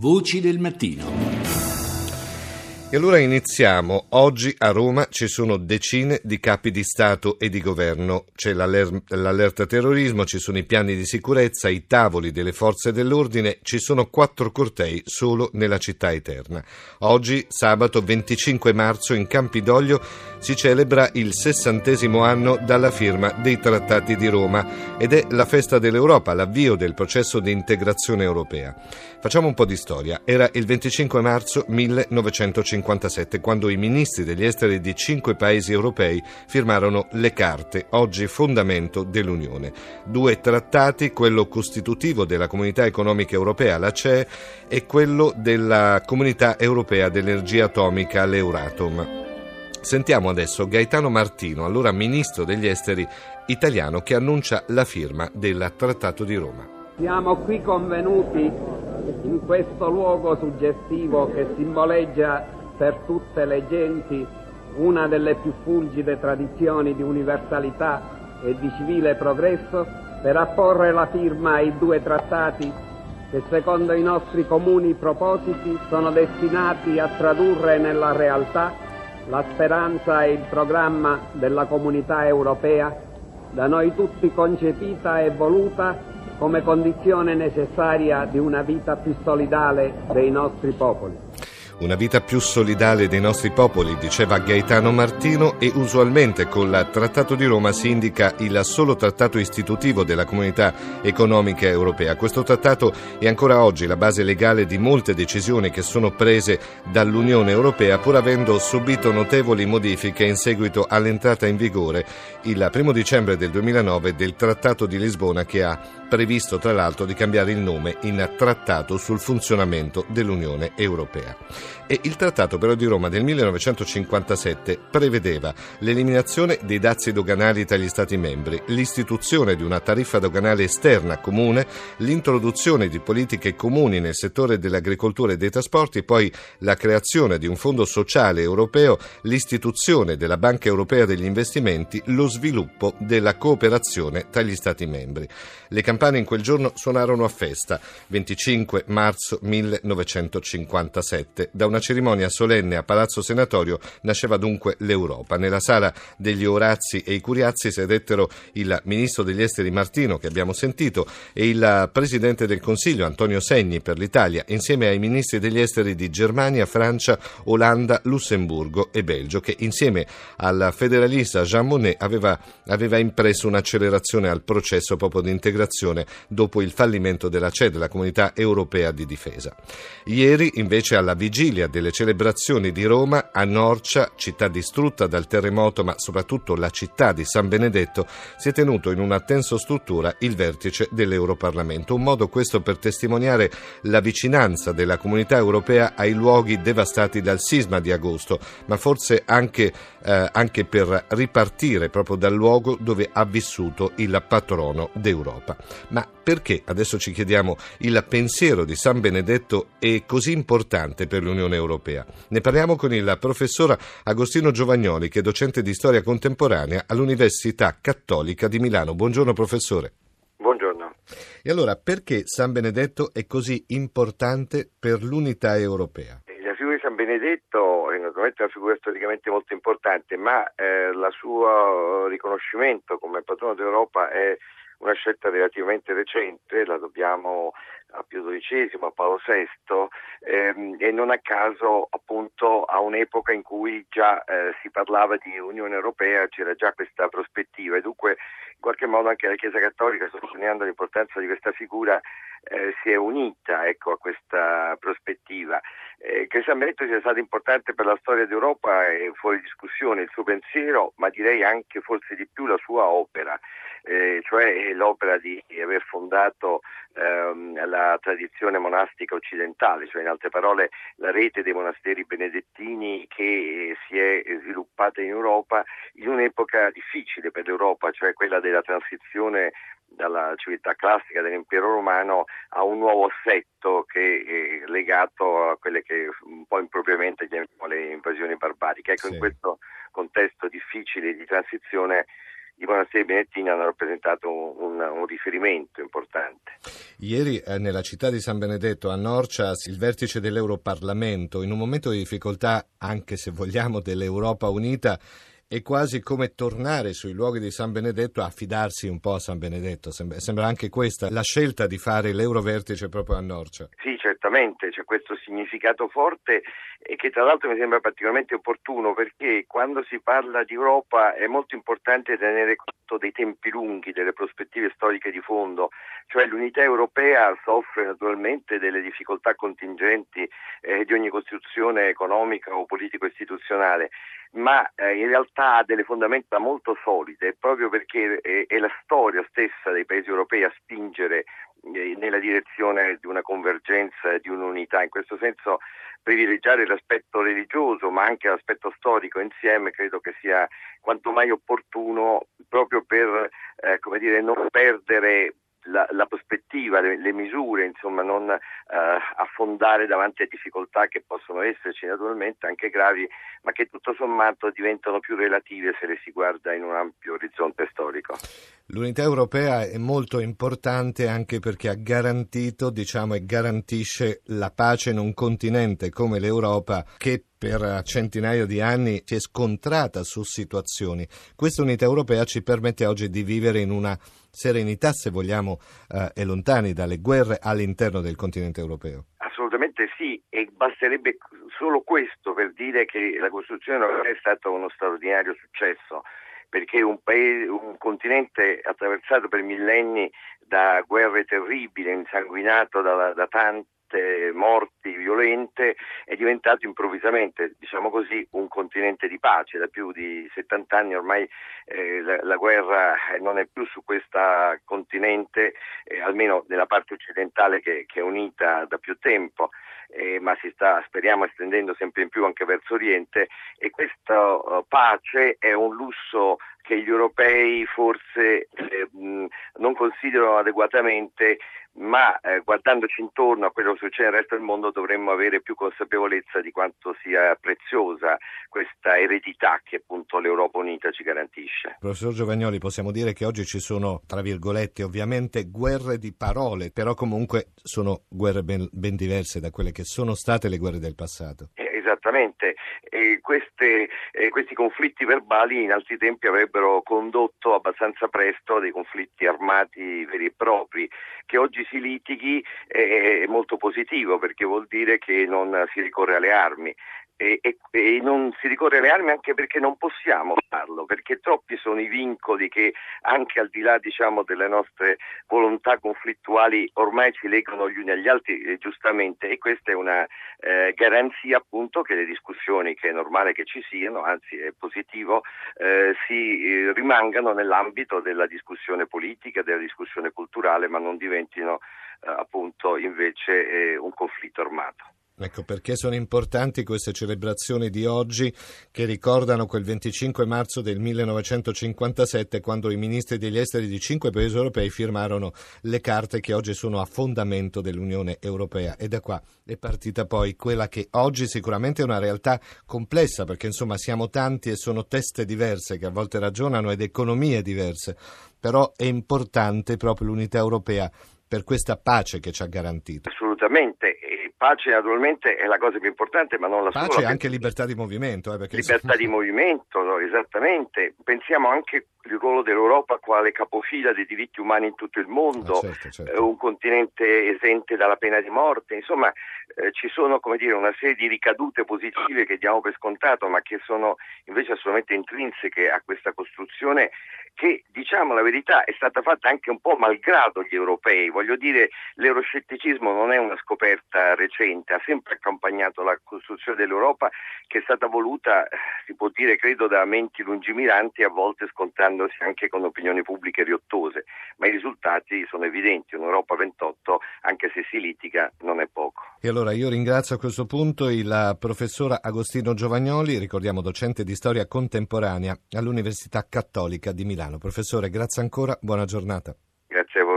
Voci del mattino. E allora iniziamo. Oggi a Roma ci sono decine di capi di Stato e di governo. C'è l'aller- l'allerta terrorismo, ci sono i piani di sicurezza, i tavoli delle forze dell'ordine, ci sono quattro cortei solo nella città eterna. Oggi, sabato 25 marzo, in Campidoglio si celebra il sessantesimo anno dalla firma dei Trattati di Roma ed è la festa dell'Europa, l'avvio del processo di integrazione europea. Facciamo un po' di storia. Era il 25 marzo 1957 quando i ministri degli esteri di cinque paesi europei firmarono le carte, oggi fondamento dell'Unione. Due trattati, quello costitutivo della Comunità Economica Europea, la CE, e quello della Comunità Europea dell'Energia Atomica, l'Euratom. Sentiamo adesso Gaetano Martino, allora ministro degli esteri italiano, che annuncia la firma del Trattato di Roma. Siamo qui convenuti in questo luogo suggestivo che simboleggia per tutte le genti una delle più fulgide tradizioni di universalità e di civile progresso, per apporre la firma ai due trattati che secondo i nostri comuni propositi sono destinati a tradurre nella realtà la speranza e il programma della comunità europea, da noi tutti concepita e voluta come condizione necessaria di una vita più solidale dei nostri popoli. Una vita più solidale dei nostri popoli, diceva Gaetano Martino, e usualmente con il Trattato di Roma si indica il solo trattato istitutivo della comunità economica europea. Questo trattato è ancora oggi la base legale di molte decisioni che sono prese dall'Unione Europea, pur avendo subito notevoli modifiche in seguito all'entrata in vigore il primo dicembre del 2009 del Trattato di Lisbona che ha previsto tra l'altro di cambiare il nome in Trattato sul funzionamento dell'Unione Europea. E il Trattato però di Roma del 1957 prevedeva l'eliminazione dei dazi doganali tra gli Stati membri, l'istituzione di una tariffa doganale esterna comune, l'introduzione di politiche comuni nel settore dell'agricoltura e dei trasporti, poi la creazione di un fondo sociale europeo, l'istituzione della Banca Europea degli Investimenti, lo sviluppo della cooperazione tra gli Stati membri. Le campane in quel giorno suonarono a festa, 25 marzo 1957. Da una cerimonia solenne a Palazzo Senatorio nasceva dunque l'Europa. Nella sala degli Orazzi e i Curiazzi sedettero il ministro degli esteri Martino, che abbiamo sentito, e il presidente del Consiglio Antonio Segni per l'Italia, insieme ai ministri degli esteri di Germania, Francia, Olanda, Lussemburgo e Belgio, che insieme al federalista Jean Monnet aveva, aveva impresso un'accelerazione al processo proprio di integrazione dopo il fallimento della CE, della Comunità Europea di Difesa. Ieri, invece, alla vigilia delle celebrazioni di Roma, a Norcia, città distrutta dal terremoto, ma soprattutto la città di San Benedetto, si è tenuto in una tensostruttura il vertice dell'Europarlamento. Un modo questo per testimoniare la vicinanza della comunità europea ai luoghi devastati dal sisma di agosto, ma forse anche, eh, anche per ripartire proprio dal luogo dove ha vissuto il patrono d'Europa. Ma perché, adesso ci chiediamo, il pensiero di San Benedetto è così importante per l'Unione Europea? Ne parliamo con il professor Agostino Giovagnoli, che è docente di storia contemporanea all'Università Cattolica di Milano. Buongiorno professore. Buongiorno. E allora, perché San Benedetto è così importante per l'unità europea? La figura di San Benedetto è naturalmente una figura storicamente molto importante, ma eh, il suo riconoscimento come patrono d'Europa è una scelta relativamente recente, la dobbiamo a Pio XII, a Paolo VI ehm, e non a caso appunto a un'epoca in cui già eh, si parlava di Unione Europea, c'era già questa prospettiva e dunque in qualche modo anche la Chiesa Cattolica, sottolineando l'importanza di questa figura, eh, si è unita ecco, a questa prospettiva. Eh, che San Benedetto sia stato importante per la storia d'Europa è fuori discussione il suo pensiero, ma direi anche forse di più la sua opera eh, cioè l'opera di aver fondato ehm, la tradizione monastica occidentale, cioè in altre parole la rete dei monasteri benedettini che si è sviluppata in Europa in un'epoca difficile per l'Europa, cioè quella della transizione dalla civiltà classica dell'impero romano a un nuovo assetto che è legato a quelle che un po' impropriamente chiamiamo le invasioni barbariche. Ecco, sì. in questo contesto difficile di transizione di Buonasera Benettini hanno rappresentato un, un riferimento importante. Ieri eh, nella città di San Benedetto a Norcia il vertice dell'Europarlamento, in un momento di difficoltà, anche se vogliamo, dell'Europa unita, è quasi come tornare sui luoghi di San Benedetto a fidarsi un po' a San Benedetto. Sembra, anche questa la scelta di fare l'Eurovertice proprio a Norcia. Sì, certamente, c'è questo significato forte e che tra l'altro mi sembra particolarmente opportuno perché quando si parla di Europa è molto importante tenere conto dei tempi lunghi, delle prospettive storiche di fondo, cioè l'unità europea soffre naturalmente delle difficoltà contingenti eh, di ogni costruzione economica o politico-istituzionale ma eh, in realtà ha delle fondamenta molto solide proprio perché è, è la storia stessa dei paesi europei a spingere eh, nella direzione di una convergenza di un'unità. In questo senso privilegiare l'aspetto religioso ma anche l'aspetto storico insieme credo che sia quanto mai opportuno proprio per eh, dire, non perdere la, la prospettiva, le, le, misure, insomma, non eh, affondare davanti a difficoltà che possono esserci naturalmente anche gravi, ma che tutto sommato diventano più relative se le si guarda in un ampio orizzonte storico. L'unità europea è molto importante anche perché ha garantito, diciamo, e garantisce la pace in un continente come l'Europa che per centinaia di anni si è scontrata su situazioni. Questa unità europea ci permette oggi di vivere in una serenità, se vogliamo, eh, e lontani dalle guerre all'interno del continente europeo. Assolutamente sì, e basterebbe solo questo per dire che la costruzione europea è stato uno straordinario successo perché un, paese, un continente attraversato per millenni da guerre terribili, insanguinato da, da tanti morti violente, è diventato improvvisamente, diciamo così, un continente di pace. Da più di 70 anni ormai eh, la, la, guerra non è più su questo continente, eh, almeno nella parte occidentale che, che, è unita da più tempo. Eh, ma si sta, speriamo, estendendo sempre in più anche verso Oriente e questa uh, pace è un lusso che gli europei forse eh, non considerano adeguatamente, ma eh, guardandoci intorno a quello che succede nel resto del mondo dovremmo avere più consapevolezza di quanto sia preziosa questa eredità che appunto l'Europa Unita ci garantisce. Professor Giovagnoli, possiamo dire che oggi ci sono, tra virgolette, ovviamente guerre di parole, però comunque sono guerre ben, ben diverse da quelle che sono state le guerre del passato. Eh, esattamente, queste, eh, questi conflitti verbali in altri tempi avrebbero condotto abbastanza presto a dei conflitti armati veri e propri. Che oggi si litighi è, è molto positivo perché vuol dire che non si ricorre alle armi e, e, e, non si ricorre alle armi anche perché non possiamo farlo, perché troppi sono i vincoli che anche al di là diciamo, delle nostre volontà conflittuali ormai ci legano gli uni agli altri eh, giustamente e questa è una eh, garanzia appunto che le discussioni, che è normale che ci siano, anzi è positivo, eh, si eh, rimangano nell'ambito della discussione politica, della discussione culturale, ma non diventino eh, appunto invece eh, un conflitto armato. Ecco perché sono importanti queste celebrazioni di oggi che ricordano quel 25 marzo del 1957 quando i ministri degli esteri di cinque paesi europei firmarono le carte che oggi sono a fondamento dell'Unione Europea e da qua è partita poi quella che oggi sicuramente è una realtà complessa perché insomma siamo tanti e sono teste diverse che a volte ragionano ed economie diverse, però è importante proprio l'unità europea per questa pace che ci ha garantito. Assolutamente Pace naturalmente è la cosa più importante, ma non la Pace sola. Pace e anche libertà di movimento. Eh, libertà di movimento, no, esattamente. Pensiamo anche il ruolo dell'Europa quale capofila dei diritti umani in tutto il mondo, ah, certo, certo. Eh, un continente esente dalla pena di morte, insomma eh, ci sono dire, una serie di ricadute positive che diamo per scontato, ma che sono invece assolutamente intrinseche a questa costruzione che, diciamo la verità, è stata fatta anche un po' malgrado gli europei. Voglio dire, l'euroscetticismo non è una scoperta recente, ha sempre accompagnato la costruzione dell'Europa che è stata voluta, si può dire, credo, da menti lungimiranti, a volte scontrandosi anche con opinioni pubbliche riottose, ma i risultati sono evidenti, un'Europa 28, anche se si litiga, non è poco. E allora io ringrazio a questo punto il professor Agostino Giovagnoli, ricordiamo docente di storia contemporanea all'Università Cattolica di Milano. Milano. Professore, grazie ancora, buona giornata. Grazie a voi.